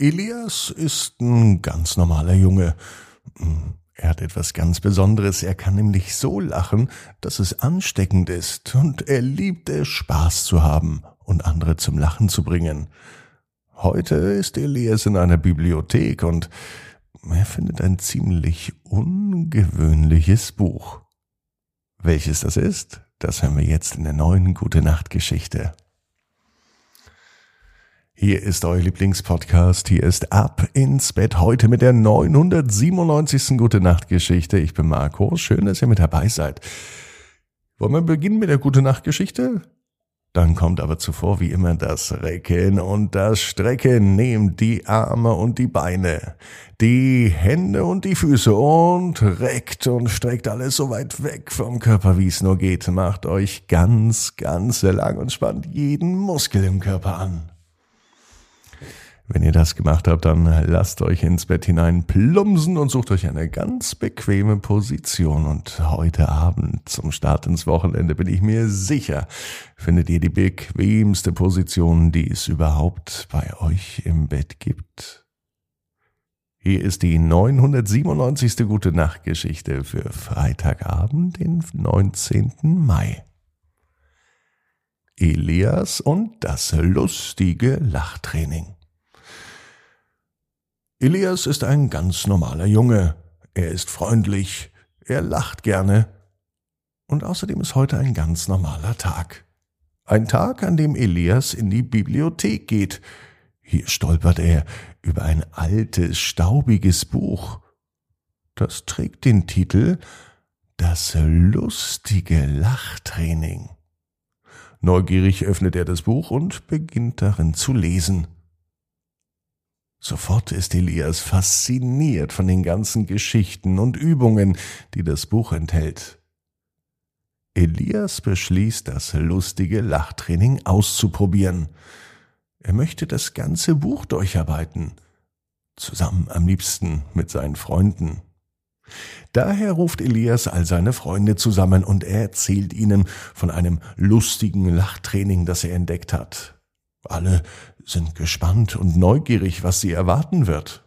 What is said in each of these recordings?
Elias ist ein ganz normaler Junge. Er hat etwas ganz Besonderes. Er kann nämlich so lachen, dass es ansteckend ist. Und er liebt es, Spaß zu haben und andere zum Lachen zu bringen. Heute ist Elias in einer Bibliothek und er findet ein ziemlich ungewöhnliches Buch. Welches das ist, das hören wir jetzt in der neuen Gute Nacht Geschichte. Hier ist euer Lieblingspodcast. Hier ist Ab ins Bett heute mit der 997. Gute Nacht Geschichte. Ich bin Marco. Schön, dass ihr mit dabei seid. Wollen wir beginnen mit der Gute Nacht Geschichte? Dann kommt aber zuvor wie immer das Recken und das Strecken. Nehmt die Arme und die Beine, die Hände und die Füße und reckt und streckt alles so weit weg vom Körper, wie es nur geht. Macht euch ganz, ganz lang und spannt jeden Muskel im Körper an. Wenn ihr das gemacht habt, dann lasst euch ins Bett hinein plumsen und sucht euch eine ganz bequeme Position. Und heute Abend zum Start ins Wochenende bin ich mir sicher, findet ihr die bequemste Position, die es überhaupt bei euch im Bett gibt. Hier ist die 997. Gute Nacht Geschichte für Freitagabend, den 19. Mai. Elias und das lustige Lachtraining. Elias ist ein ganz normaler Junge. Er ist freundlich, er lacht gerne. Und außerdem ist heute ein ganz normaler Tag. Ein Tag, an dem Elias in die Bibliothek geht. Hier stolpert er über ein altes, staubiges Buch. Das trägt den Titel Das lustige Lachtraining. Neugierig öffnet er das Buch und beginnt darin zu lesen. Sofort ist Elias fasziniert von den ganzen Geschichten und Übungen, die das Buch enthält. Elias beschließt, das lustige Lachtraining auszuprobieren. Er möchte das ganze Buch durcharbeiten, zusammen am liebsten mit seinen Freunden. Daher ruft Elias all seine Freunde zusammen und er erzählt ihnen von einem lustigen Lachtraining, das er entdeckt hat. Alle sind gespannt und neugierig, was sie erwarten wird.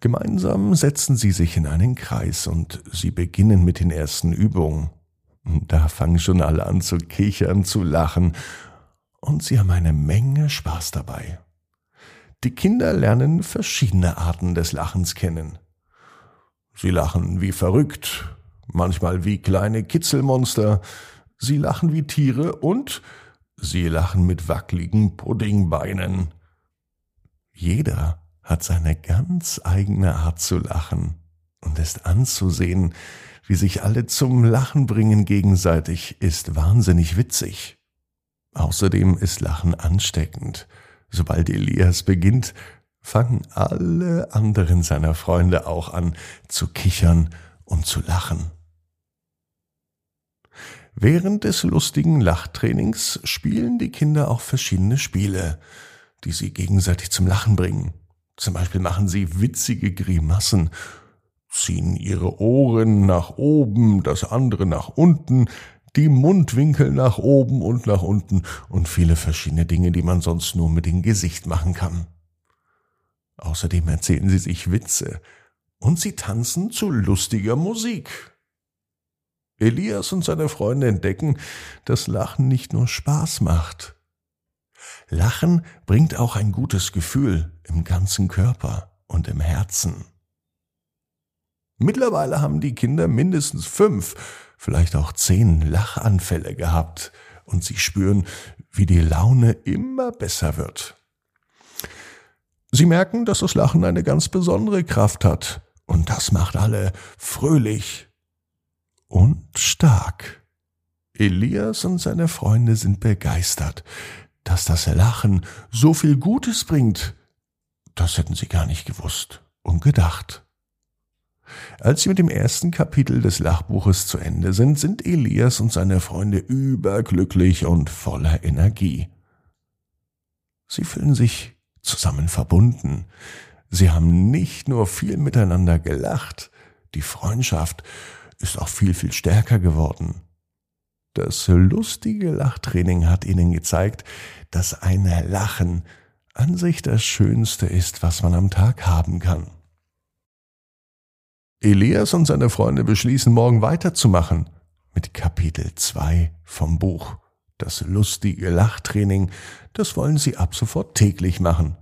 Gemeinsam setzen sie sich in einen Kreis und sie beginnen mit den ersten Übungen. Da fangen schon alle an zu kichern, zu lachen, und sie haben eine Menge Spaß dabei. Die Kinder lernen verschiedene Arten des Lachens kennen. Sie lachen wie verrückt, manchmal wie kleine Kitzelmonster, sie lachen wie Tiere und Sie lachen mit wackligen Puddingbeinen. Jeder hat seine ganz eigene Art zu lachen und ist anzusehen, wie sich alle zum Lachen bringen gegenseitig, ist wahnsinnig witzig. Außerdem ist Lachen ansteckend. Sobald Elias beginnt, fangen alle anderen seiner Freunde auch an zu kichern und zu lachen. Während des lustigen Lachtrainings spielen die Kinder auch verschiedene Spiele, die sie gegenseitig zum Lachen bringen. Zum Beispiel machen sie witzige Grimassen, ziehen ihre Ohren nach oben, das andere nach unten, die Mundwinkel nach oben und nach unten und viele verschiedene Dinge, die man sonst nur mit dem Gesicht machen kann. Außerdem erzählen sie sich Witze und sie tanzen zu lustiger Musik. Elias und seine Freunde entdecken, dass Lachen nicht nur Spaß macht. Lachen bringt auch ein gutes Gefühl im ganzen Körper und im Herzen. Mittlerweile haben die Kinder mindestens fünf, vielleicht auch zehn Lachanfälle gehabt und sie spüren, wie die Laune immer besser wird. Sie merken, dass das Lachen eine ganz besondere Kraft hat und das macht alle fröhlich stark. Elias und seine Freunde sind begeistert, dass das Lachen so viel Gutes bringt. Das hätten sie gar nicht gewusst und gedacht. Als sie mit dem ersten Kapitel des Lachbuches zu Ende sind, sind Elias und seine Freunde überglücklich und voller Energie. Sie fühlen sich zusammen verbunden. Sie haben nicht nur viel miteinander gelacht, die Freundschaft ist auch viel, viel stärker geworden. Das lustige Lachtraining hat ihnen gezeigt, dass ein Lachen an sich das Schönste ist, was man am Tag haben kann. Elias und seine Freunde beschließen, morgen weiterzumachen mit Kapitel 2 vom Buch. Das lustige Lachtraining, das wollen sie ab sofort täglich machen.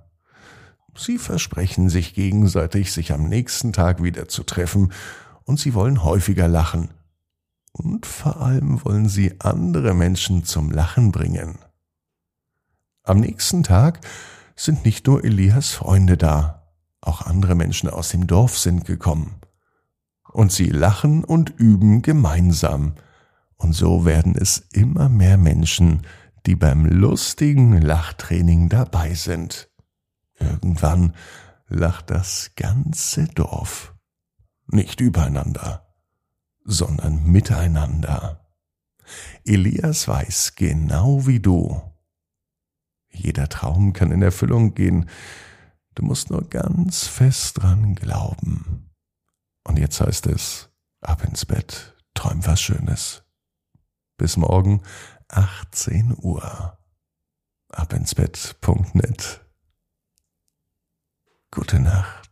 Sie versprechen sich gegenseitig, sich am nächsten Tag wieder zu treffen, und sie wollen häufiger lachen. Und vor allem wollen sie andere Menschen zum Lachen bringen. Am nächsten Tag sind nicht nur Elias Freunde da, auch andere Menschen aus dem Dorf sind gekommen und sie lachen und üben gemeinsam. Und so werden es immer mehr Menschen, die beim lustigen Lachtraining dabei sind. Irgendwann lacht das ganze Dorf. Nicht übereinander, sondern miteinander. Elias weiß genau wie du. Jeder Traum kann in Erfüllung gehen. Du musst nur ganz fest dran glauben. Und jetzt heißt es, ab ins Bett, träum was Schönes. Bis morgen, 18 Uhr. Abinsbett.net. Gute Nacht.